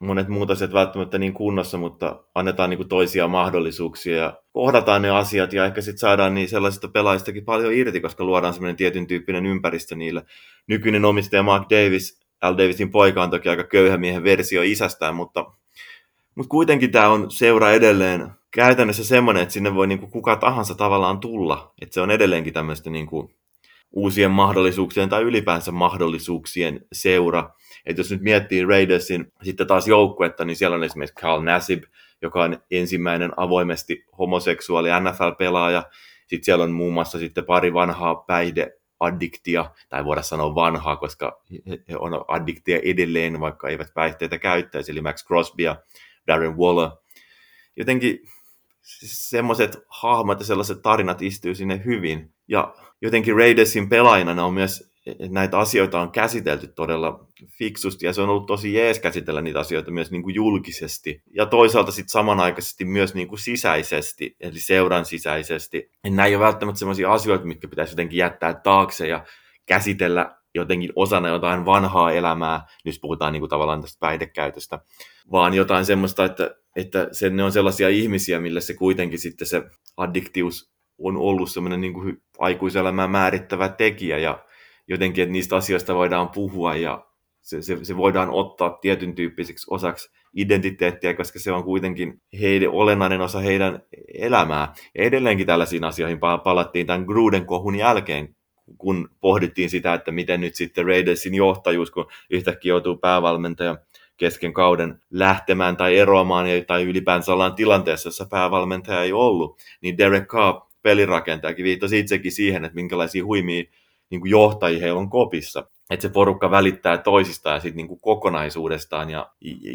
monet muut asiat välttämättä niin kunnossa, mutta annetaan niin kuin toisia mahdollisuuksia ja kohdataan ne asiat ja ehkä sitten saadaan niin sellaisista pelaajistakin paljon irti, koska luodaan semmoinen tietyn tyyppinen ympäristö niille. Nykyinen omistaja Mark Davis, Al Davisin poika on toki aika köyhä miehen versio isästään, mutta mutta kuitenkin tämä on seura edelleen käytännössä semmoinen, että sinne voi niinku kuka tahansa tavallaan tulla. Että se on edelleenkin tämmöistä niinku uusien mahdollisuuksien tai ylipäänsä mahdollisuuksien seura. Että jos nyt miettii Raidersin sitten taas joukkuetta, niin siellä on esimerkiksi Carl Nassib, joka on ensimmäinen avoimesti homoseksuaali NFL-pelaaja. Sitten siellä on muun muassa sitten pari vanhaa päihde addiktia, tai voida sanoa vanhaa, koska he on addiktia edelleen, vaikka eivät päihteitä käyttäisi, eli Max Crosby ja Darren Waller. Jotenkin semmoiset hahmot ja sellaiset tarinat istyy sinne hyvin. Ja jotenkin Raidersin pelaajana on myös, näitä asioita on käsitelty todella fiksusti ja se on ollut tosi jees käsitellä niitä asioita myös niin kuin julkisesti. Ja toisaalta sitten samanaikaisesti myös niin kuin sisäisesti, eli seuran sisäisesti. Ja nämä ei ole välttämättä sellaisia asioita, mitkä pitäisi jotenkin jättää taakse ja käsitellä jotenkin osana jotain vanhaa elämää, nyt puhutaan niin kuin tavallaan tästä päihdekäytöstä, vaan jotain semmoista, että, että se, ne on sellaisia ihmisiä, millä se kuitenkin sitten se addiktius on ollut semmoinen niin aikuiselämää määrittävä tekijä ja jotenkin, että niistä asioista voidaan puhua ja se, se, se voidaan ottaa tietyn tyyppiseksi osaksi identiteettiä, koska se on kuitenkin heidän, olennainen osa heidän elämää. Ja edelleenkin tällaisiin asioihin palattiin tämän Gruden kohun jälkeen, kun pohdittiin sitä, että miten nyt sitten Raidersin johtajuus, kun yhtäkkiä joutuu päävalmentaja kesken kauden lähtemään tai eroamaan tai ylipäänsä ollaan tilanteessa, jossa päävalmentaja ei ollut, niin Derek Carr, pelirakentajakin, viittasi itsekin siihen, että minkälaisia huimia niin kuin johtajia heillä on kopissa. Että se porukka välittää toisistaan ja sitten niin kuin kokonaisuudestaan ja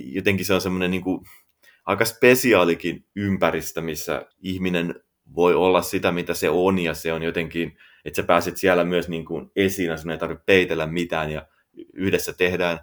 jotenkin se on semmoinen niin kuin aika spesiaalikin ympäristö, missä ihminen voi olla sitä, mitä se on ja se on jotenkin että sä pääset siellä myös niin kuin esiin, sun ei tarvitse peitellä mitään ja yhdessä tehdään,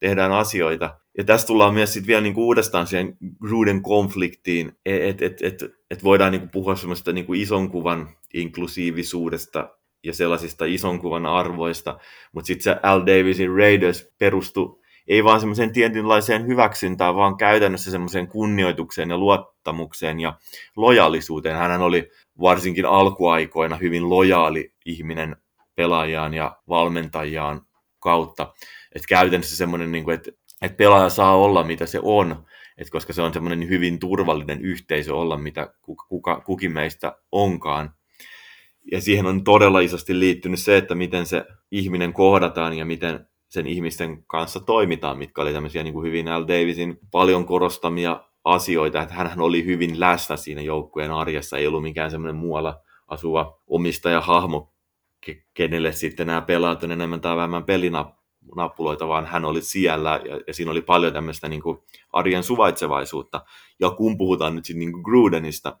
tehdään asioita. Ja tässä tullaan myös sitten vielä niin kuin uudestaan siihen Gruden konfliktiin, että et, et, et voidaan niin kuin puhua semmoista niin kuin ison kuvan inklusiivisuudesta ja sellaisista ison kuvan arvoista, mutta sitten se Al Davisin Raiders perustui ei vaan semmoiseen tietynlaiseen hyväksyntään, vaan käytännössä semmoiseen kunnioitukseen ja luottamukseen ja lojallisuuteen. Hän oli varsinkin alkuaikoina hyvin lojaali ihminen pelaajaan ja valmentajaan kautta. Että käytännössä semmoinen, niin että, että pelaaja saa olla mitä se on, että koska se on semmoinen hyvin turvallinen yhteisö olla mitä kuka, kukin meistä onkaan. Ja siihen on todella isosti liittynyt se, että miten se ihminen kohdataan ja miten sen ihmisten kanssa toimitaan, mitkä oli tämmöisiä niin kuin hyvin Al Davisin paljon korostamia asioita, että hän oli hyvin läsnä siinä joukkueen arjessa, ei ollut mikään semmoinen muualla asuva omistajahahmo, kenelle sitten nämä pelaat on enemmän tai vähemmän pelinappuloita, vaan hän oli siellä ja, ja siinä oli paljon tämmöistä niin kuin arjen suvaitsevaisuutta. Ja kun puhutaan nyt sitten niin kuin Grudenista,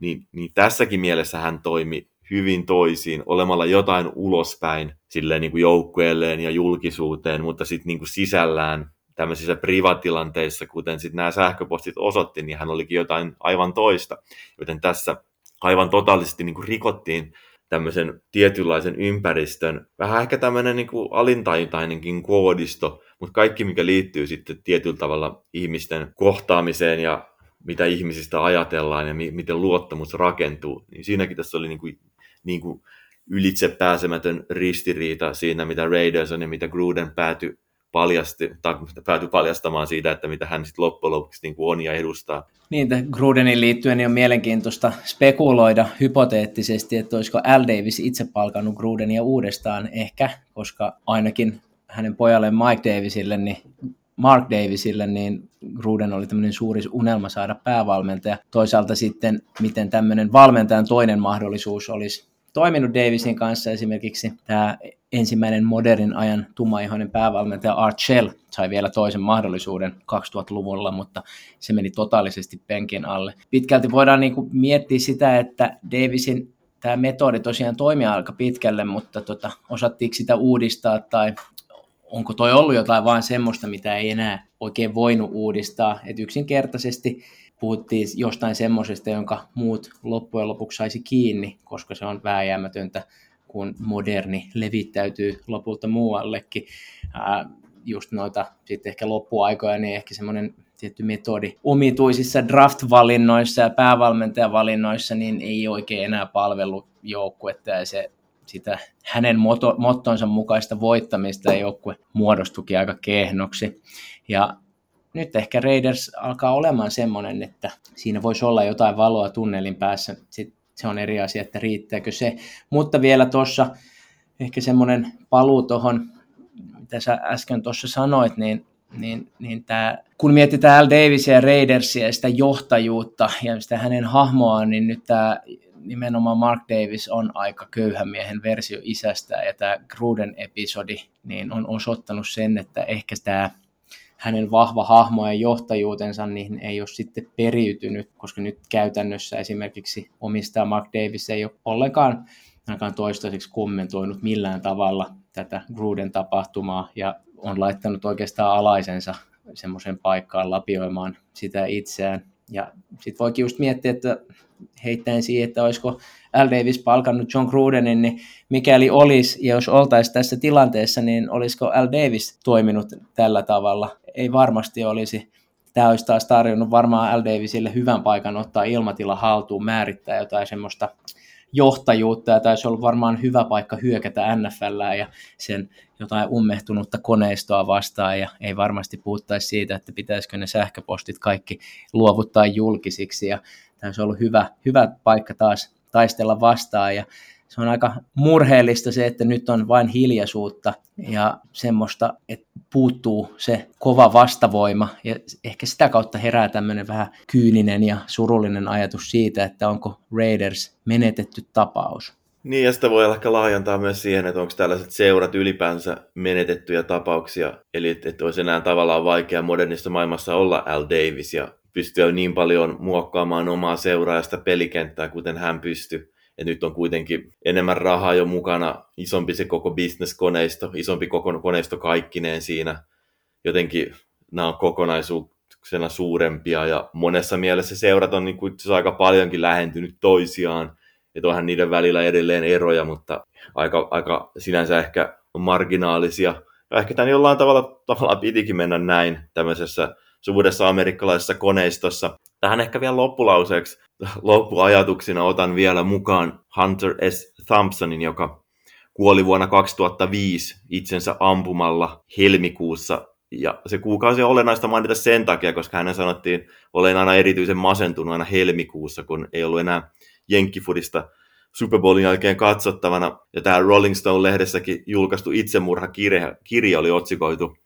niin, niin tässäkin mielessä hän toimi hyvin toisiin, olemalla jotain ulospäin silleen niin kuin joukkueelleen ja julkisuuteen, mutta sitten niin kuin sisällään tämmöisissä privatilanteissa, kuten sitten nämä sähköpostit osoitti, niin hän olikin jotain aivan toista. Joten tässä aivan totaalisesti niin kuin rikottiin tämmöisen tietynlaisen ympäristön, vähän ehkä tämmöinen niin alintajuntainenkin koodisto, mutta kaikki mikä liittyy sitten tietyllä tavalla ihmisten kohtaamiseen ja mitä ihmisistä ajatellaan ja mi- miten luottamus rakentuu, niin siinäkin tässä oli niin kuin, niin kuin ylitse pääsemätön ristiriita siinä, mitä Raiders on ja mitä Gruden päätyi paljasti, tai päätyi paljastamaan siitä, että mitä hän sitten loppujen lopuksi niin kuin on ja edustaa. Niin, Grudenin liittyen niin on mielenkiintoista spekuloida hypoteettisesti, että olisiko L. Davis itse palkannut Grudenia uudestaan ehkä, koska ainakin hänen pojalle Mike Davisille, niin Mark Davisille, niin Gruden oli tämmöinen suuri unelma saada päävalmentaja. Toisaalta sitten, miten tämmöinen valmentajan toinen mahdollisuus olisi toiminut Davisin kanssa esimerkiksi tämä ensimmäinen modernin ajan tummaihoinen päävalmentaja Art Shell sai vielä toisen mahdollisuuden 2000-luvulla, mutta se meni totaalisesti penkin alle. Pitkälti voidaan niin kuin miettiä sitä, että Davisin tämä metodi tosiaan toimii aika pitkälle, mutta tota, osattiinko sitä uudistaa tai onko toi ollut jotain vaan semmoista, mitä ei enää oikein voinut uudistaa, että yksinkertaisesti puhuttiin jostain semmoisesta, jonka muut loppujen lopuksi saisi kiinni, koska se on vääjäämätöntä, kun moderni levittäytyy lopulta muuallekin. Ää, just noita sitten ehkä loppuaikoja, niin ehkä semmoinen tietty metodi omituisissa draft-valinnoissa ja päävalmentajavalinnoissa, niin ei oikein enää palvelu joukkuetta ja se sitä hänen motto, mottonsa mukaista voittamista ja joukkue muodostukin aika kehnoksi. Ja nyt ehkä Raiders alkaa olemaan semmoinen, että siinä voisi olla jotain valoa tunnelin päässä. Sitten se on eri asia, että riittääkö se. Mutta vielä tuossa ehkä semmoinen paluu tuohon, mitä sä äsken tuossa sanoit, niin, niin, niin tää, kun mietitään L. Davisia ja Raidersia ja sitä johtajuutta ja sitä hänen hahmoaan, niin nyt tämä nimenomaan Mark Davis on aika köyhän miehen versio isästä ja tämä Gruden-episodi niin on osoittanut sen, että ehkä tämä hänen vahva hahmo ja johtajuutensa niin ei ole sitten periytynyt, koska nyt käytännössä esimerkiksi omistaja Mark Davis ei ole ollenkaan ainakaan toistaiseksi kommentoinut millään tavalla tätä Gruden tapahtumaa ja on laittanut oikeastaan alaisensa semmoisen paikkaan lapioimaan sitä itseään. Ja sitten voikin just miettiä, että heittäen siihen, että olisiko L. Davis palkannut John Grudenin, niin mikäli olisi, ja jos oltaisiin tässä tilanteessa, niin olisiko L. Davis toiminut tällä tavalla? Ei varmasti olisi. Tämä olisi taas tarjonnut varmaan L. Davisille hyvän paikan ottaa ilmatila haltuun, määrittää jotain semmoista johtajuutta ja taisi ollut varmaan hyvä paikka hyökätä NFL ja sen jotain ummehtunutta koneistoa vastaan ja ei varmasti puhuttaisi siitä, että pitäisikö ne sähköpostit kaikki luovuttaa julkisiksi ja olisi ollut hyvä, hyvä paikka taas taistella vastaan ja se on aika murheellista se, että nyt on vain hiljaisuutta ja semmoista, että puuttuu se kova vastavoima ja ehkä sitä kautta herää tämmöinen vähän kyyninen ja surullinen ajatus siitä, että onko Raiders menetetty tapaus. Niin, ja sitä voi ehkä laajentaa myös siihen, että onko tällaiset seurat ylipäänsä menetettyjä tapauksia, eli että, että olisi enää tavallaan vaikea modernissa maailmassa olla Al Davis ja pystyä niin paljon muokkaamaan omaa seuraa ja sitä pelikenttää, kuten hän pystyy. Ja nyt on kuitenkin enemmän rahaa jo mukana, isompi se koko bisneskoneisto, isompi koko koneisto kaikkineen siinä. Jotenkin nämä on kokonaisuuksena suurempia ja monessa mielessä seurat on niin kuin aika paljonkin lähentynyt toisiaan. Että onhan niiden välillä edelleen eroja, mutta aika, aika sinänsä ehkä marginaalisia. Ja ehkä tämän jollain tavalla, tavalla pitikin mennä näin tämmöisessä suuressa amerikkalaisessa koneistossa. Tähän ehkä vielä loppulauseeksi loppuajatuksina otan vielä mukaan Hunter S. Thompsonin, joka kuoli vuonna 2005 itsensä ampumalla helmikuussa. Ja se kuukausi on olennaista mainita sen takia, koska hänen sanottiin olen aina erityisen masentunut aina helmikuussa, kun ei ollut enää jenkkifudista Super Bowlin jälkeen katsottavana. Ja tämä Rolling Stone-lehdessäkin julkaistu itsemurhakirja kirja oli otsikoitu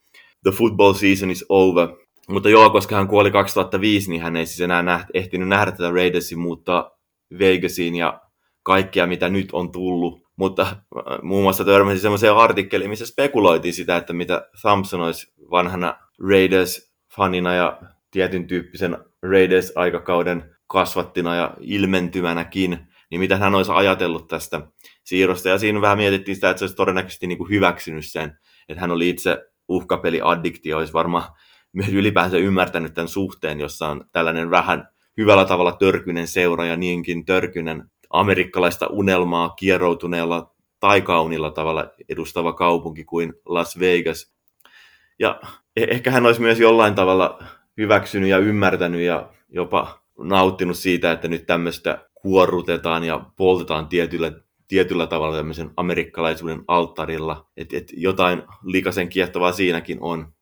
The Football Season is Over. Mutta joo, koska hän kuoli 2005, niin hän ei siis enää näht, ehtinyt nähdä tätä Raidersin muuttaa Vegasiin ja kaikkea, mitä nyt on tullut. Mutta äh, muun muassa törmäsin semmoiseen artikkeliin, missä spekuloitiin sitä, että mitä Thompson olisi vanhana Raiders-fanina ja tietyn tyyppisen Raiders-aikakauden kasvattina ja ilmentymänäkin niin mitä hän olisi ajatellut tästä siirrosta. Ja siinä vähän mietittiin sitä, että se olisi todennäköisesti niin kuin hyväksynyt sen, että hän oli itse uhkapeliaddikti, olisi varmaan myös ylipäänsä ymmärtänyt tämän suhteen, jossa on tällainen vähän hyvällä tavalla törkynen seura ja niinkin törkynen amerikkalaista unelmaa kieroutuneella tai kaunilla tavalla edustava kaupunki kuin Las Vegas. Ja e- ehkä hän olisi myös jollain tavalla hyväksynyt ja ymmärtänyt ja jopa nauttinut siitä, että nyt tämmöistä kuorrutetaan ja poltetaan tietyllä, tietyllä tavalla tämmöisen amerikkalaisuuden alttarilla. Että et jotain likaisen kiehtovaa siinäkin on.